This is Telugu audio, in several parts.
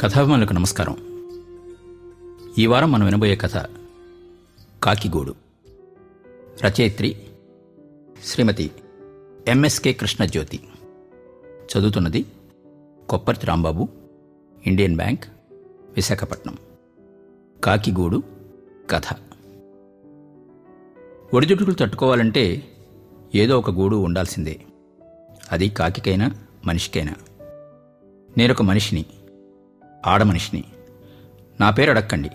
కథాభిమానులకు నమస్కారం. ఈ వారం మనం వినబోయే కథ కాకిగూడు. రచయిత్రి శ్రీమతి ఎంఎస్కే కృష్ణజ్యోతి. చదువుతున్నది కొప్పర్తి రాంబాబు ఇండియన్ బ్యాంక్ విశాఖపట్నం. కాకిగూడు కథ. ఒడిదుడుకులు తట్టుకోవాలంటే ఏదో ఒక గూడు ఉండాల్సిందే. అది కాకికైనా మనిషికైనా. నేనొక మనిషిని. ఆడమనిషిని. నా పేరు అడక్కండి.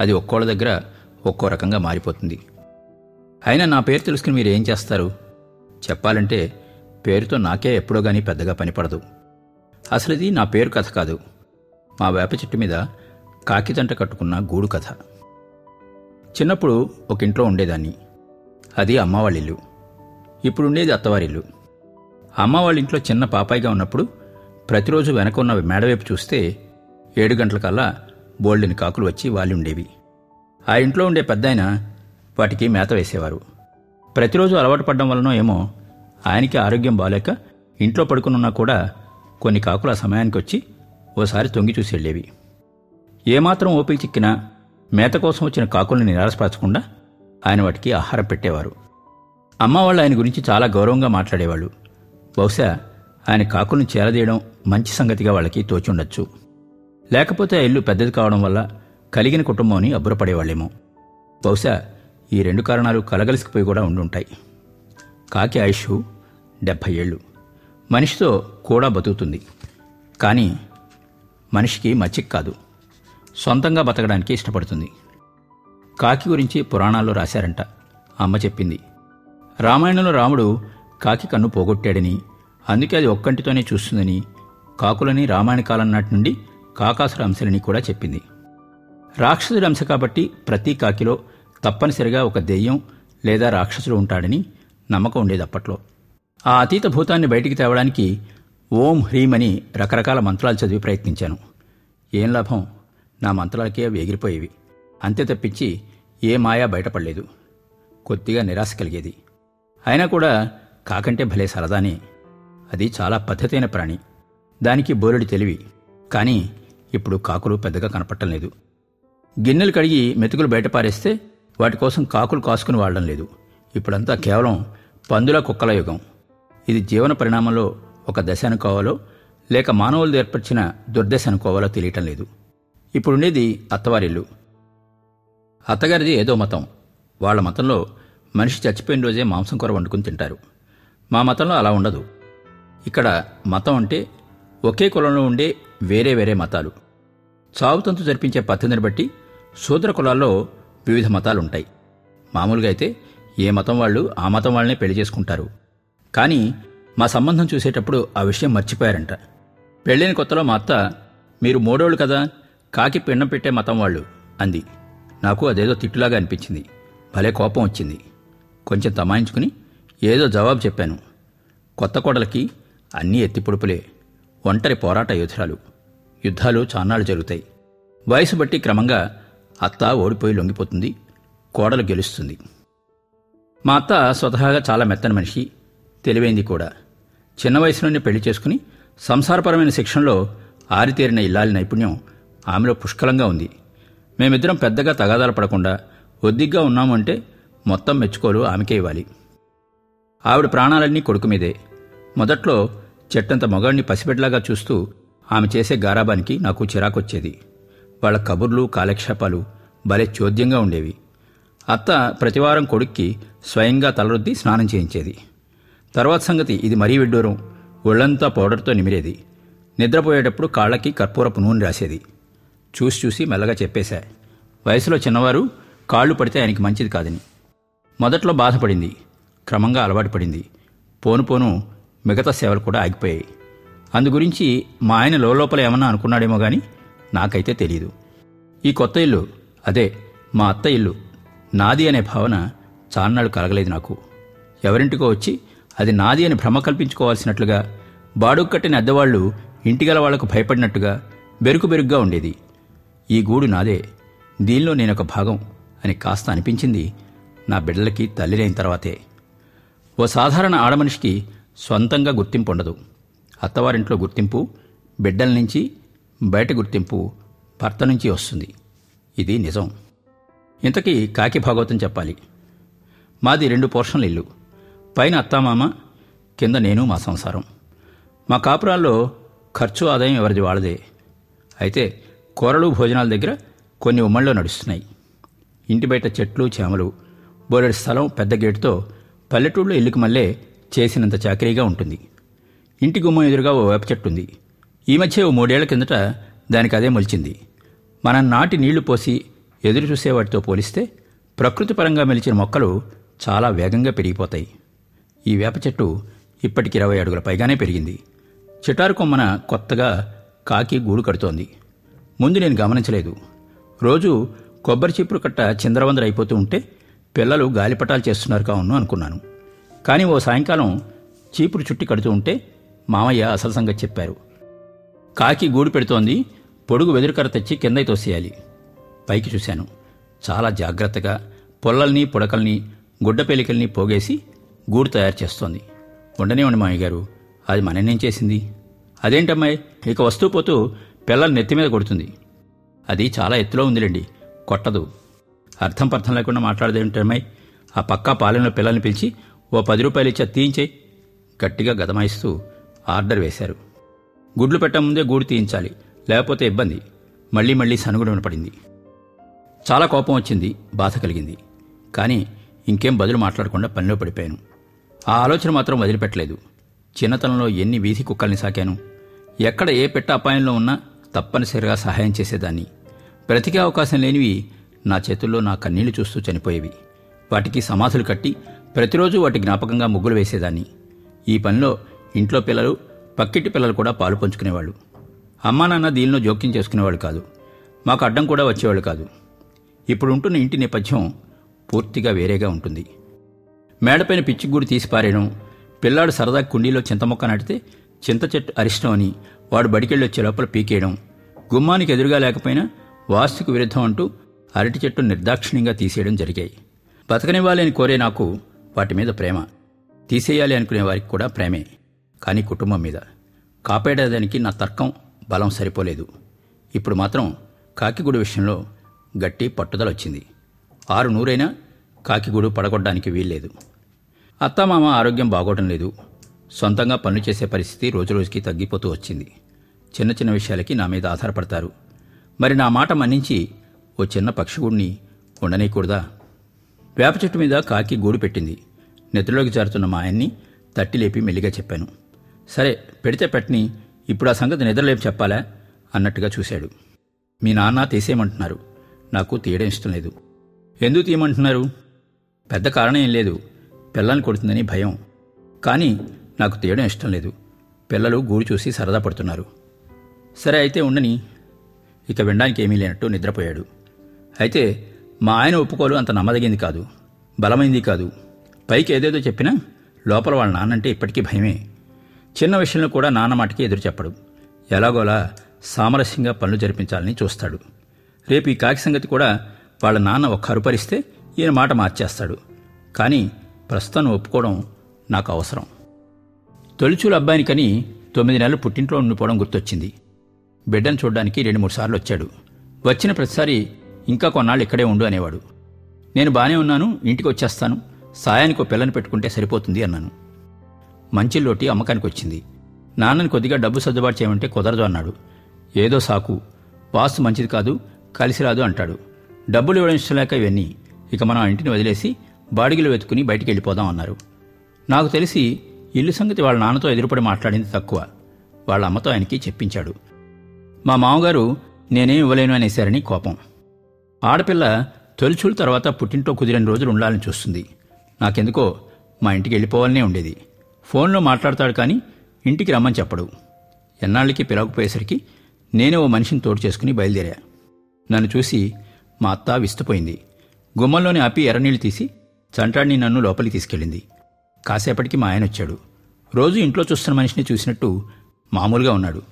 అది ఒక్కోళ్ళ దగ్గర ఒక్కో రకంగా మారిపోతుంది. అయినా నా పేరు తెలుసుకుని మీరు ఏం చేస్తారు? చెప్పాలంటే పేరుతో నాకే ఎప్పుడో గానీ పెద్దగా పనిపడదు. అసలు ఇది నా పేరు కథ కాదు. మా వేప చెట్టు మీద కాకితంట కట్టుకున్న గూడు కథ. చిన్నప్పుడు ఒక ఇంట్లో ఉండేదాన్ని. అది అమ్మ వాళ్ళ ఇల్లు. ఇప్పుడు ఉండేది అత్తవారిల్లు అమ్మ వాళ్ళ ఇంట్లో చిన్న పాపాయిగా ఉన్నప్పుడు ప్రతిరోజు వెనక ఉన్న మేడవైపు చూస్తే ఏడు గంటలకల్లా బోల్డెని కాకులు వచ్చి వాలి ఉండేవి ఆ ఇంట్లో ఉండే పెద్దాయన వాటికి మేత వేసేవారు. ప్రతిరోజు అలవాటు పడడం వలన ఏమో ఆయనకి ఆరోగ్యం బాగాలేక ఇంట్లో పడుకునున్నా కూడా కొన్ని కాకులు ఆ సమయానికి వచ్చి ఓసారి తొంగి చూసి వెళ్ళేవి ఏమాత్రం ఓపిక చిక్కినా మేత కోసం వచ్చిన కాకుల్ని నిరాశపరచకుండా ఆయన వాటికి ఆహారం పెట్టేవారు. అమ్మ వాళ్ళు ఆయన గురించి చాలా గౌరవంగా మాట్లాడేవాళ్ళు. బహుశా ఆయన కాకుల్ని చేరదీయడం మంచి సంగతిగా వాళ్ళకి తోచుండొచ్చు. లేకపోతే ఆ ఇల్లు పెద్దది కావడం వల్ల కలిగిన కుటుంబం అని అబ్బురపడేవాళ్ళేమో. బహుశా ఈ రెండు కారణాలు కలగలిసిపోయి కూడా ఉండుంటాయి. కాకి ఆయుష్ డెబ్భై ఏళ్ళు. మనిషితో కూడా బతుకుతుంది. కానీ మనిషికి మచ్చిక్ కాదు. సొంతంగా బతకడానికి ఇష్టపడుతుంది. కాకి గురించి పురాణాల్లో రాశారంట. అమ్మ చెప్పింది. రామాయణంలో రాముడు కాకి కన్ను పోగొట్టాడని అందుకే అది ఒక్కంటితోనే చూస్తుందని కాకులని రామాయణ కాలం నాటి నుండి కాకాసుర అంశలని కూడా చెప్పింది. రాక్షసుడి అంశ కాబట్టి ప్రతి కాకిలో తప్పనిసరిగా ఒక దెయ్యం లేదా రాక్షసుడు ఉంటాడని నమ్మకం ఉండేది అప్పట్లో. ఆ అతీత భూతాన్ని బయటికి తేవడానికి ఓం హ్రీం అని రకరకాల మంత్రాలు చదివి ప్రయత్నించాను. ఏం లాభం? నా మంత్రాలకే అవి ఎగిరిపోయేవి అంతే తప్పించి ఏ మాయా బయటపడలేదు. కొద్దిగా నిరాశ కలిగేది. అయినా కూడా కాకంటే భలే సరదానే. అది చాలా పద్ధతైన ప్రాణి. దానికి బోరెడు తెలివి. కానీ ఇప్పుడు కాకులు పెద్దగా కనపట్టం లేదు. గిన్నెలు కడిగి మెతుకులు బయటపారేస్తే వాటి కోసం కాకులు కాసుకుని వాడడం లేదు. ఇప్పుడంతా కేవలం పందుల కుక్కల యుగం. ఇది జీవన పరిణామంలో ఒక దశ అనుకోవాలో లేక మానవులు ఏర్పరిచిన దుర్దశ అనుకోవాలో తెలియటం లేదు. ఇప్పుడుండేది అత్తవారిల్లు. అత్తగారిది ఏదో మతం. వాళ్ళ మతంలో మనిషి చచ్చిపోయిన రోజే మాంసం కూర వండుకుని తింటారు. మా మతంలో అలా ఉండదు. ఇక్కడ మతం అంటే ఒకే కులంలో ఉండే వేరే వేరే మతాలు. చావుతంతు జరిపించే పద్ధతిని బట్టి శూద్ర కులాల్లో వివిధ మతాలుంటాయి. మామూలుగా అయితే ఏ మతం వాళ్ళు ఆ మతం వాళ్ళనే పెళ్ళి చేసుకుంటారు. కానీ మా సంబంధం చూసేటప్పుడు ఆ విషయం మర్చిపోయారంట. పెళ్ళైన కొత్తలో మా అత్త మీరు మూడోళ్ళు కదా కాకి పిండం పెట్టే మతం వాళ్ళు అంది. నాకు అదేదో తిట్టులాగా అనిపించింది. భలే కోపం వచ్చింది. కొంచెం తమాయించుకుని ఏదో జవాబు చెప్పాను. కొత్త కోడలకి అన్నీ ఎత్తిపొడుపులే. ఒంటరి పోరాట యోధురాలు. యుద్ధాలు చాన్నాళ్ళు జరుగుతాయి. వయసు బట్టి క్రమంగా అత్త ఓడిపోయి లొంగిపోతుంది కోడలు గెలుస్తుంది. మా అత్త స్వతహాగా చాలా మెత్తని మనిషి తెలివైంది కూడా. చిన్న వయసులోనే పెళ్ళి చేసుకుని సంసారపరమైన శిక్షణలో ఆరితేరిన ఇల్లాలి నైపుణ్యం ఆమెలో పుష్కలంగా ఉంది. మేమిద్దరం పెద్దగా తగాదాలు పడకుండా ఒద్దిగ్గా ఉన్నామంటే మొత్తం మెచ్చుకోలు ఆమెకే ఇవ్వాలి. ఆవిడ ప్రాణాలన్నీ కొడుకు మీదే. మొదట్లో చెట్టంత మొగాడిని పసిబిడ్డలాగా చూస్తూ ఆమె చేసే గారాబానికి నాకు చిరాకొచ్చేది. వాళ్ళ కబుర్లు కాలక్షేపాలు భలే చోద్యంగా ఉండేవి. అత్త ప్రతివారం కొడుక్కి స్వయంగా తలరుద్ది స్నానం చేయించేది. తర్వాత సంగతి ఇది మరీ విడ్డూరం. ఒళ్ళంతా పౌడర్తో నిమిరేది. నిద్రపోయేటప్పుడు కాళ్ళకి కర్పూరపు నూనె రాసేది. చూసి చూసి మెల్లగా చెప్పేశా వయసులో చిన్నవారు కాళ్ళు పడితే ఆయనకి మంచిది కాదని. మొదట్లో బాధపడింది. క్రమంగా అలవాటు పడింది. పోను పోను మిగతా సేవలు కూడా ఆగిపోయాయి. అందు గురించి మా ఆయన లోపల ఏమన్నా అనుకున్నాడేమో గాని నాకైతే తెలియదు ఈ కొత్త ఇల్లు అదే మా అత్త ఇల్లు నాది అనే భావన చాన్నాళ్ళు కలగలేదు నాకు. ఎవరింటికో వచ్చి అది నాది అని భ్రమ కల్పించుకోవాల్సినట్లుగా బాడుగు కట్టిన అద్దెవాళ్ళు ఇంటిగల వాళ్ళకు భయపడినట్టుగా బెరుకు బెరుగ్గా ఉండేది. ఈ గూడు నాదే. దీనిలో నేనొక భాగం అని కాస్త అనిపించింది నా బిడ్డలకి తల్లిలైన తర్వాతే. ఓ సాధారణ ఆడమనిషికి స్వంతంగా గుర్తింపు ఉండదు. అత్తవారింట్లో గుర్తింపు బిడ్డల నుంచి బయట గుర్తింపు భర్త నుంచి వస్తుంది. ఇది నిజం. ఇంతకీ కాకి భాగవతం చెప్పాలి. మాది రెండు పోర్షన్ల ఇల్లు. పైన అత్తామామ కింద నేను మా సంసారం. మా కాపురాల్లో ఖర్చు ఆదాయం ఎవరిది వాళ్ళదే. అయితే కూరలు భోజనాల దగ్గర కొన్ని ఉమ్మళ్ళు నడుస్తున్నాయి. ఇంటి బయట చెట్లు చేమలు బోరెడు స్థలం పెద్ద గేటుతో పల్లెటూళ్ళలో ఇల్లుకి మళ్ళే చేసినంత చాకరీగా ఉంటుంది. ఇంటి గుమ్మం ఎదురుగా ఓ వేప చెట్టు ఉంది. ఈ మధ్య ఓ మూడేళ్ళ కిందట దానికి అదే మొలిచింది. మనం నాటి నీళ్ళు పోసి ఎదురు చూసేవాటితో పోలిస్తే ప్రకృతి పరంగా మెలిచిన మొక్కలు చాలా వేగంగా పెరిగిపోతాయి. ఈ వేప చెట్టు ఇప్పటికి ఇరవై అడుగుల పైగానే పెరిగింది. చిటారు కొమ్మన కొత్తగా కాకి గూడు కడుతోంది. ముందు నేను గమనించలేదు. రోజు కొబ్బరి చీపురు కట్ట చిందరవందర అయిపోతూ ఉంటే పిల్లలు గాలిపటాలు చేస్తున్నారు కావును అనుకున్నాను. కానీ ఓ సాయంకాలం చీపురు చుట్టి కడుతూ ఉంటే మామయ్య అసలు సంగతి చెప్పారు. కాకి గూడు పెడుతోంది పొడుగు వెదురుకర్ర తెచ్చి కిందకి తోసేయాలి. పైకి చూశాను. చాలా జాగ్రత్తగా పొల్లల్ని పుడకల్ని గుడ్డపేలికల్ని పోగేసి గూడు తయారు చేస్తోంది. ఉండనివ్వండి మామయ్య గారు అది మననేం చేసింది? అదేంటమ్మాయి? ఇక వస్తూ పోతూ పిల్లల నెత్తి మీద కొడుతుంది. అది చాలా ఎత్తులో ఉందిలేండి కొట్టదు. అర్థం పర్థం లేకుండా మాట్లాడదేమిటమ్మాయి ఆ పక్కా పాలెంలో పిల్లల్ని పిలిచి ఓ పది రూపాయలు ఇచ్చి అది తీయించేయి. గట్టిగా గదమాయిస్తూ ఆర్డర్ వేశారు. గుడ్లు పెట్టముందే గూడు తీయించాలి లేకపోతే ఇబ్బంది. మళ్ళీ మళ్ళీ సనుగుడు వినపడింది. చాలా కోపం వచ్చింది బాధ కలిగింది. కానీ ఇంకేం బదులు మాట్లాడకుండా పనిలో పడిపోయాను. ఆ ఆలోచన మాత్రం వదిలిపెట్టలేదు. చిన్నతనంలో ఎన్ని వీధి కుక్కల్ని సాకాను. ఎక్కడ ఏ పెట్ట అపాయంలో ఉన్నా తప్పనిసరిగా సహాయం చేసేదాన్ని. బ్రతికే అవకాశం లేనివి నా చేతుల్లో నా కన్నీళ్ళు చూస్తూ చనిపోయేవి. వాటికి సమాధులు కట్టి ప్రతిరోజు వాటి జ్ఞాపకంగా ముగ్గులు వేసేదాన్ని. ఈ పనిలో ఇంట్లో పిల్లలు పక్కింటి పిల్లలు కూడా పాలు పంచుకునేవాళ్ళు. అమ్మా నాన్న దీనిలో జోక్యం చేసుకునేవాళ్ళు కాదు. మాకు అడ్డం కూడా వచ్చేవాళ్ళు కాదు. ఇప్పుడు ఉంటున్న ఇంటి నేపథ్యం పూర్తిగా వేరేగా ఉంటుంది. మేడపైన పిచ్చిగూడు తీసి పారేయడం పిల్లాడు సరదా కుండీలో చింతమొక్క నాటితే చింత చెట్టు అరిష్టం అని వాడు బడికెళ్ళి వచ్చే లోపల పీకేయడం గుమ్మానికి ఎదురుగా లేకపోయినా వాస్తుకు విరుద్ధం అంటూ అరటి చెట్టు నిర్దాక్షిణ్యంగా తీసేయడం జరిగాయి. బతకనివ్వాలి అని కోరే నాకు వాటి మీద ప్రేమ. తీసేయాలి అనుకునే వారికి కూడా ప్రేమే. కానీ కుటుంబం మీద. కాపాడేదానికి నా తర్కం బలం సరిపోలేదు. ఇప్పుడు మాత్రం కాకిగూడు విషయంలో గట్టి పట్టుదల వచ్చింది. ఆరు నూరైనా కాకిగూడు పడగొట్టడానికి వీల్లేదు. అత్తమామ ఆరోగ్యం బాగోవడం లేదు. సొంతంగా పనులు చేసే పరిస్థితి రోజురోజుకి తగ్గిపోతూ వచ్చింది. చిన్న చిన్న విషయాలకి నా మీద ఆధారపడతారు. మరి నా మాట మన్నించి ఓ చిన్న పక్షిగూడిని ఉండనీయకూడదా? వేప చెట్టు మీద కాకి గూడు పెట్టింది. నిద్రలోకి జారుతున్న మా ఆయన్ని తట్టి లేపి మెల్లిగా చెప్పాను. సరే పెడితే పెట్టని ఇప్పుడు ఆ సంగతి నిద్రలేపు చెప్పాలా? అన్నట్టుగా చూశాడు. మీ నాన్న తీసేయమంటున్నారు. నాకు తీయడం ఇష్టం లేదు. ఎందుకు తీయమంటున్నారు? పెద్ద కారణం ఏం లేదు. పిల్లల్ని కొడుతుందని భయం. కానీ నాకు తీయడం ఇష్టం లేదు. పిల్లలు గూడు చూసి సరదా పడుతున్నారు. సరే అయితే ఉండని. ఇక వినడానికి ఏమీ లేనట్టు నిద్రపోయాడు. అయితే మా ఆయన ఒప్పుకోలు అంత నమ్మదగింది కాదు. బలమైంది కాదు. పైకి ఏదేదో చెప్పినా లోపల వాళ్ళ నాన్నంటే ఇప్పటికీ భయమే. చిన్న విషయంలో కూడా నాన్న మాటకి ఎదురు చెప్పడు. ఎలాగోలా సామరస్యంగా పనులు జరిపించాలని చూస్తాడు. రేపు ఈ కాకి సంగతి కూడా వాళ్ళ నాన్న ఒక్క అరుపరిస్తే ఈయన మాట మార్చేస్తాడు. కానీ ప్రస్తుతం ఒప్పుకోవడం నాకు అవసరం. తొలిచూలు అబ్బాయినికని తొమ్మిది నెలలు పుట్టింట్లో ఉండిపోవడం గుర్తొచ్చింది. బిడ్డను చూడడానికి రెండు మూడు సార్లు వచ్చాడు. వచ్చిన ప్రతిసారి ఇంకా కొన్నాళ్ళు ఇక్కడే ఉండు అనేవాడు. నేను బాగానే ఉన్నాను ఇంటికి వచ్చేస్తాను సాయానికి ఓ పిల్లని పెట్టుకుంటే సరిపోతుంది అన్నాను. మంచిలోటి అమ్మకానికి వచ్చింది నాన్నని కొద్దిగా డబ్బు సర్దుబాటు చేయమంటే కుదరదు అన్నాడు. ఏదో సాకు. వాస్తు మంచిది కాదు కలిసి రాదు అంటాడు. డబ్బులు ఇవ్వడం ఇష్టం లేక ఇవన్నీ. ఇక మనం ఇంటిని వదిలేసి బాడిగలు వెతుకుని బయటికి వెళ్ళిపోదాం అన్నారు. నాకు తెలిసి ఇల్లు సంగతి వాళ్ళ నాన్నతో ఎదురుపడి మాట్లాడింది తక్కువ. వాళ్ళ అమ్మతో ఆయనకి చెప్పించాడు. మా మామగారు నేనేం ఇవ్వలేను అనేశారని కోపం. ఆడపిల్ల తొలిచూలు తర్వాత పుట్టింటో కుదిరిన రోజులు ఉండాలని చూస్తుంది. నాకెందుకో మా ఇంటికి వెళ్ళిపోవాలనే ఉండేది. ఫోన్లో మాట్లాడతాడు కానీ ఇంటికి రమ్మని చెప్పడు. ఎన్నాళ్ళకి పిలవకపోయేసరికి నేనే ఓ మనిషిని తోడు చేసుకుని బయలుదేరా. నన్ను చూసి మా అత్త విస్తుపోయింది. గుమ్మంలోని ఆపి ఎర్రనీళ్ళు తీసి చంటాడిని నన్ను లోపలికి తీసుకెళ్ళింది. కాసేపటికి మా ఆయన వచ్చాడు. రోజు ఇంట్లో చూస్తున్న మనిషిని చూసినట్టు మామూలుగా ఉన్నాడు.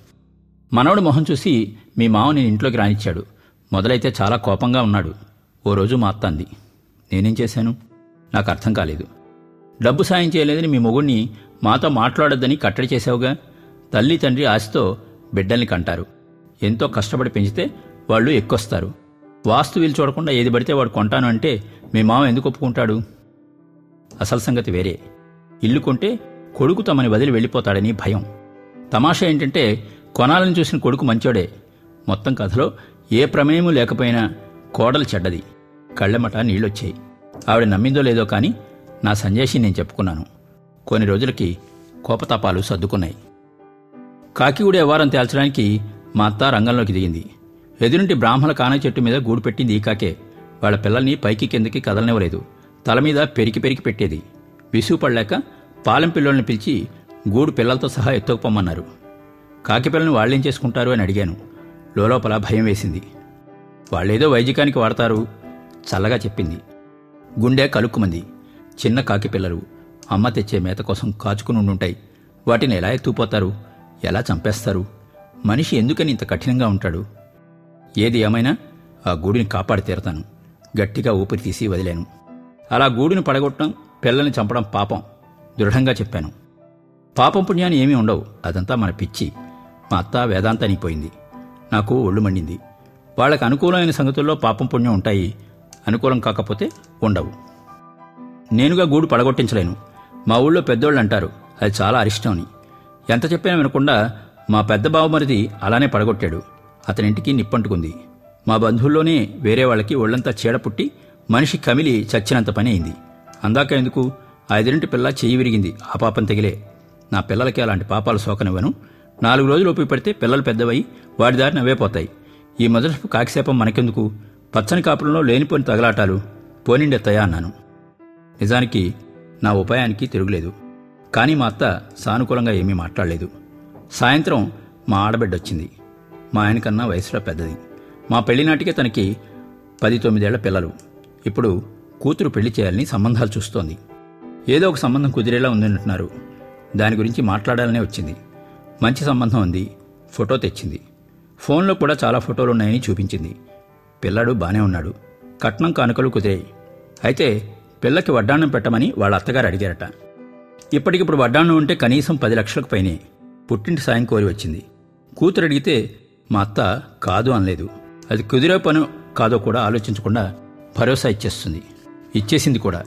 మనవడు మొహం చూసి మీ మామ నేను ఇంట్లోకి రానిచ్చాడు. మొదలైతే చాలా కోపంగా ఉన్నాడు. ఓ రోజు మా అత్త అంది నేనేం చేశాను? నాకు అర్థం కాలేదు. డబ్బు సాయం చేయలేదని మీ మొగుణ్ణి మాతో మాట్లాడొద్దని కట్టడి చేశావుగా? తల్లి తండ్రి ఆశతో బిడ్డల్ని కంటారు. ఎంతో కష్టపడి పెంచితే వాళ్ళు ఎక్కొస్తారు వాస్తు వీలు చూడకుండా ఏది పడితే వాడు కొంటాను అంటే మీ మామ ఎందుకు ఒప్పుకుంటాడు? అసలు సంగతి వేరే. ఇల్లు కొంటే కొడుకు తమని వదిలి వెళ్ళిపోతాడని భయం. తమాషా ఏంటంటే కొనాలని చూసిన కొడుకు మంచోడే. మొత్తం కథలో ఏ ప్రమేయము లేకపోయినా కోడలు చెడ్డది. కళ్ళెమట నీళ్ళొచ్చాయి. ఆవిడ నమ్మిందో లేదో కానీ నా సంజేషి నేను చెప్పుకున్నాను. కొన్ని రోజులకి కోపతాపాలు సర్దుకున్నాయి. కాకిగూడి వ్యవహారం తేల్చడానికి మా అత్త రంగంలోకి దిగింది. ఎదురుంటి బ్రాహ్మణ కాన చెట్టు మీద గూడు పెట్టింది ఈ కాకే. వాళ్ళ పిల్లల్ని పైకి కిందకి కదలనివ్వలేదు. తల మీద పెరికి పెరికి పెట్టేది. విసుగుపడలేక పాలెం పిల్లల్ని పిలిచి గూడు పిల్లలతో సహా ఎత్తుకుపోమన్నారు. కాకి పిల్లల్ని వాళ్ళేం చేసుకుంటారు అని అడిగాను. లోపల భయం వేసింది. వాళ్ళేదో వైద్యకానికి వాడతారు చల్లగా చెప్పింది. గుండె కలుక్కుమంది. చిన్న కాకి పిల్లలు అమ్మ తెచ్చే మేత కోసం కాచుకుని ఉండుంటాయి వాటిని ఎలా ఎత్తుపోతారు ఎలా చంపేస్తారు? మనిషి ఎందుకని ఇంత కఠినంగా ఉంటాడు? ఏది ఏమైనా ఆ గూడిని కాపాడి తీరతాను. గట్టిగా ఊపిరి తీసి వదిలాను. అలా గూడిని పడగొట్టడం పిల్లల్ని చంపడం పాపం. దృఢంగా చెప్పాను. పాపం పుణ్యాన్ని ఏమీ ఉండవు. అదంతా మన పిచ్చి. మా అత్త వేదాంతానికి నాకు ఒళ్ళు మండింది. వాళ్ళకి అనుకూలమైన సంగతుల్లో పాపం పుణ్యం ఉంటాయి. అనుకూలం కాకపోతే ఉండవు. నేనుగా గూడు పడగొట్టించలేను. మా ఊళ్ళో పెద్దోళ్ళు అంటారు అది చాలా అరిష్టం అని. ఎంత చెప్పినా వినకుండా మా పెద్ద బావమరిది అలానే పడగొట్టాడు. అతనింటికి నిప్పంటుకుంది. మా బంధువుల్లోనే వేరే వాళ్ళకి ఒళ్ళంతా చీడ పుట్టి మనిషి కమిలి చచ్చినంత పని అయింది. అందాక ఎందుకు? ఐదింటి పిల్ల చెయ్యి విరిగింది. ఆ పాపం తగిలే. నా పిల్లలకి అలాంటి పాపాలు సోకనివ్వను. నాలుగు రోజులు ఒప్పి పడితే పిల్లలు పెద్దవై వాడి దారి నవ్వే పోతాయి ఈ మొదటి కాకిసేపం మనకెందుకు? పచ్చని కాపురంలో లేనిపోని తగలాటాలు. పోనిండెత్తయా అన్నాను. నిజానికి నా ఉపాయానికి తిరుగులేదు. కానీ మా అత్త సానుకూలంగా ఏమీ మాట్లాడలేదు. సాయంత్రం మా ఆడబిడ్డొచ్చింది. మా ఆయనకన్నా వయసులో పెద్దది. మా పెళ్ళినాటికే తనకి పది తొమ్మిదేళ్ళ పిల్లలు. ఇప్పుడు కూతురు పెళ్ళి చేయాలని సంబంధాలు చూస్తోంది. ఏదో ఒక సంబంధం కుదిరేలా ఉందంటున్నారు. దాని గురించి మాట్లాడాలనే వచ్చింది. మంచి సంబంధం ఉంది. ఫోటో తెచ్చింది. ఫోన్లో కూడా చాలా ఫోటోలు ఉన్నాయని చూపించింది. పిల్లాడు బానే ఉన్నాడు. కట్నం కానుకలు కుదిరాయి. అయితే పిల్లకి వడ్డాణం పెట్టమని వాళ్ళ అత్తగారు అడిగారట. ఇప్పటికిప్పుడు వడ్డాణం ఉంటే కనీసం పది లక్షలకు పైనే. పుట్టింటి సాయం కోరి వచ్చింది. కూతురు అడిగితే మా అత్త కాదు అనలేదు. అది కుదిరే పను కాదో కూడా ఆలోచించకుండా భరోసా ఇచ్చేస్తుంది. ఇచ్చేసింది కూడా.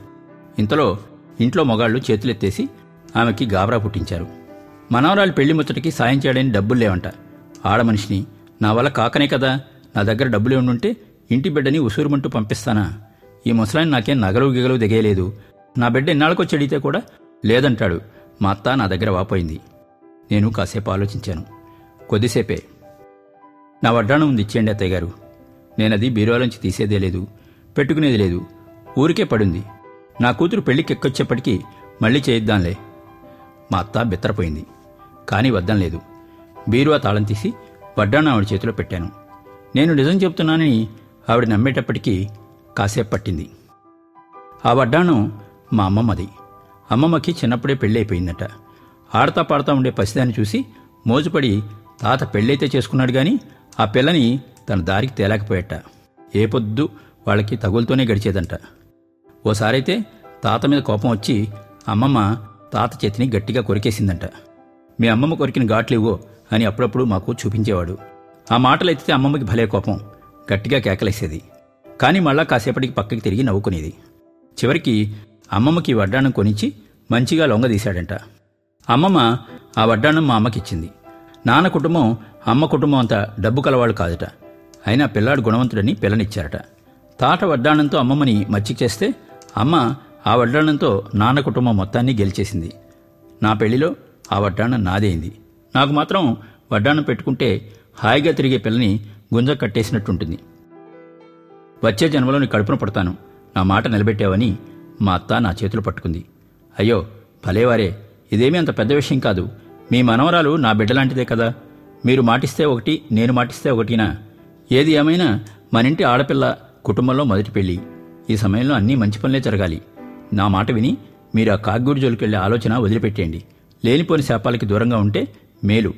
ఇంతలో ఇంట్లో మొగాళ్ళు చేతులెత్తేసి ఆమెకి గాబరా పుట్టించారు. మనవరాలు పెళ్ళి ముచ్చటికి సాయం చేయడానికి డబ్బులు లేవంట. ఆడమనిషిని నా వల్ల కాకనే కదా నా దగ్గర డబ్బులు ఉండుంటే ఇంటి బిడ్డని ఉసూరుమంటూ పంపిస్తానా? ఈ ముసలాయన నాకేం నగలు గిగలు దిగేయలేదు నా బిడ్డ ఎన్నాళ్ళకొచ్చి అడిగితే కూడా లేదంటాడు. మా అత్త నా దగ్గర వాపోయింది. నేను కాసేపు ఆలోచించాను. కొద్దిసేపే. నా వడ్డాణం ఉంది ఇచ్చేయండి అత్తయ్య గారు. నేనది బీరువాలోంచి తీసేదే లేదు. పెట్టుకునేది లేదు. ఊరికే పడుంది. నా కూతురు పెళ్ళికి ఎక్కొచ్చేప్పటికీ మళ్ళీ చేయిద్దాంలే. మా అత్త బిత్తరపోయింది. కానీ వద్దం లేదు. బీరువా తాళం తీసి వడ్డాణం ఆవిడ చేతిలో పెట్టాను. నేను నిజం చెప్తున్నానని ఆవిడ నమ్మేటప్పటికీ కాసేపు పట్టింది. ఆ వడ్డాణం మా అమ్మమ్మది. అమ్మమ్మకి చిన్నప్పుడే పెళ్ళైపోయిందట. ఆడతా పాడతా ఉండే పసిదాన్ని చూసి మోజుపడి తాత పెళ్ళైతే చేసుకున్నాడు గాని ఆ పిల్లని తన దారికి తేలేకపోయేట. ఏ పొద్దు వాళ్ళకి తగులుతోనే గడిచేదంట. ఓసారైతే తాత మీద కోపం వచ్చి అమ్మమ్మ తాత చేతిని గట్టిగా కొరికేసిందంట. మీ అమ్మమ్మ కొరికిన ఘాట్లేవో అని అప్పుడప్పుడు మాకు చూపించేవాడు. ఆ మాటలు ఎత్తితే అమ్మమ్మకి భలే కోపం. గట్టిగా కేకలేసేది. కానీ మళ్ళా కాసేపటికి పక్కకి తిరిగి నవ్వుకునేది. చివరికి అమ్మమ్మకి వడ్డాణం కొనిచ్చి మంచిగా లొంగదీశాడంట అమ్మమ్మ ఆ వడ్డాణం మా అమ్మకిచ్చింది నాన్న కుటుంబం అమ్మ కుటుంబం అంత డబ్బు కలవాళ్ళు కాదట. అయినా పిల్లాడు గుణవంతుడని పిల్లనిచ్చారట. తాట వడ్డాణంతో అమ్మమ్మని మచ్చిక చేస్తే అమ్మ ఆ వడ్డాణంతో నాన్న కుటుంబం మొత్తాన్ని గెలిచేసింది. నా పెళ్ళిలో ఆ వడ్డాణం నాదేంది. నాకు మాత్రం వడ్డాణం పెట్టుకుంటే హాయిగా తిరిగే పిల్లని గుంజ కట్టేసినట్టుంటుంది. వచ్చే జన్మలో నీ కడుపున పడతాను. నా మాట నిలబెట్టావని మా అత్త నా చేతులు పట్టుకుంది. అయ్యో భలేవారే ఇదేమీ అంత పెద్ద విషయం కాదు. మీ మనవరాలు నా బిడ్డలాంటిదే కదా. మీరు మాటిస్తే ఒకటి నేను మాటిస్తే ఒకటినా? ఏది ఏమైనా మనింటి ఆడపిల్ల కుటుంబంలో మొదటి పెళ్ళి. ఈ సమయంలో అన్నీ మంచి పనులే జరగాలి. నా మాట విని మీరు ఆ కాగ్గూడి జోలికెళ్ళే ఆలోచన వదిలిపెట్టేయండి. లేనిపోని శాపాలకి దూరంగా ఉంటే మేలు.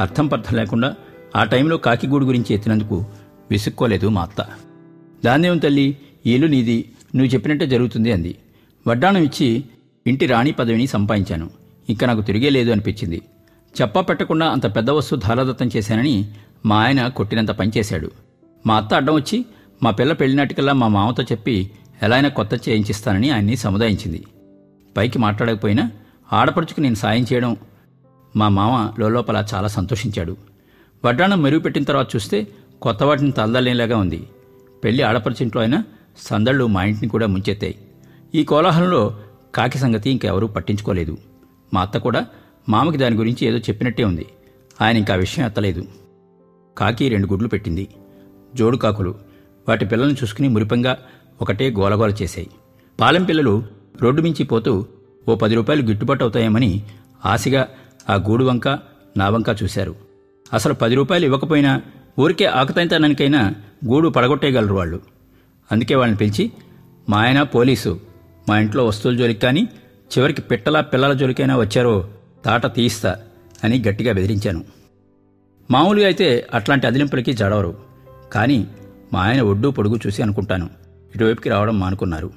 అర్థం పర్థం లేకుండా ఆ టైంలో కాకిగూడు గురించి ఎత్తినందుకు విసుక్కోలేదు మా అత్త. దాన్నేం తల్లి? ఈ ఇల్లు నీది. నువ్వు చెప్పినట్టే జరుగుతుంది అంది. వడ్డాణం ఇచ్చి ఇంటి రాణి పదవిని సంపాదించాను. ఇంకా నాకు తిరిగే లేదు అనిపించింది. చెప్పా పెట్టకుండా అంత పెద్ద వస్తువు ధారాదత్తం చేశానని మా ఆయన కొట్టినంత పనిచేశాడు మా అత్త అడ్డం వచ్చి మా పిల్ల పెళ్ళినాటికల్లా మా మామతో చెప్పి ఎలా అయినా కొత్త చేయించిస్తానని ఆయన్ని సముదాయించింది. పైకి మాట్లాడకపోయినా ఆడపడుచుకు నేను సాయం చేయడం మా మామ లోపల చాలా సంతోషించాడు. వడ్డాణం మెరుగుపెట్టిన తర్వాత చూస్తే కొత్త వాటిని తలదల్లేలాగా ఉంది. పెళ్ళి ఆడపరిచింట్లో అయినా సందళ్ళు మా ఇంటిని కూడా ముంచెత్తాయి. ఈ కోలాహలంలో కాకి సంగతి ఇంకెవరూ పట్టించుకోలేదు. మా అత్త కూడా మామకి దాని గురించి ఏదో చెప్పినట్టే ఉంది. ఆయన ఇంకా ఆ విషయం ఎత్తలేదు. కాకి రెండు గుడ్లు పెట్టింది. జోడు కాకులు వాటి పిల్లల్ని చూసుకుని మురిపంగా ఒకటే గోలగోల చేశాయి. పాలెం పిల్లలు రోడ్డు మించి పోతూ ఓ పది రూపాయలు గిట్టుబాటు అవుతాయేమని ఆశగా ఆ గూడు వంక నా వంక చూశారు. అసలు పది రూపాయలు ఇవ్వకపోయినా ఊరికే ఆకతాయితనానికైనా గూడు పడగొట్టేయగలరు వాళ్ళు. అందుకే వాళ్ళని పిలిచి మా ఆయన పోలీసు. మా ఇంట్లో వస్తువుల జోలికి కానీ చివరికి పిట్టల పిల్లల జోలికైనా వచ్చారో తాట తీయిస్తా అని గట్టిగా బెదిరించాను. మామూలుగా అయితే అట్లాంటి అదిలింపులకి జడవరు. కానీ మా ఆయన ఒడ్డు పొడుగు చూసి అనుకుంటాను. ఇటువైపుకి రావడం మానుకున్నారు.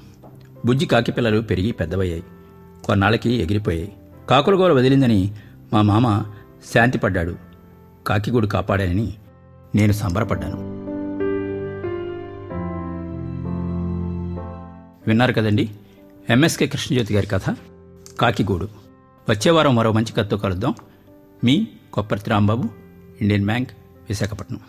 బుజ్జి కాకి పిల్లలు పెరిగి పెద్దవయ్యాయి. కొన్నాళ్ళకి ఎగిరిపోయాయి. కాకులగోర వదిలిందని మా మామ శాంతిపడ్డాడు. కాకిగూడు కాపాడానని నేను సంబరపడ్డాను. విన్నారు కదండి? ఎంఎస్కే కృష్ణజ్యోతి గారి కథ కాకిగూడు. వచ్చే వారం మరో మంచి కథతో కలుద్దాం. మీ కొప్పర్తి రాంబాబు ఇండియన్ బ్యాంక్ విశాఖపట్నం.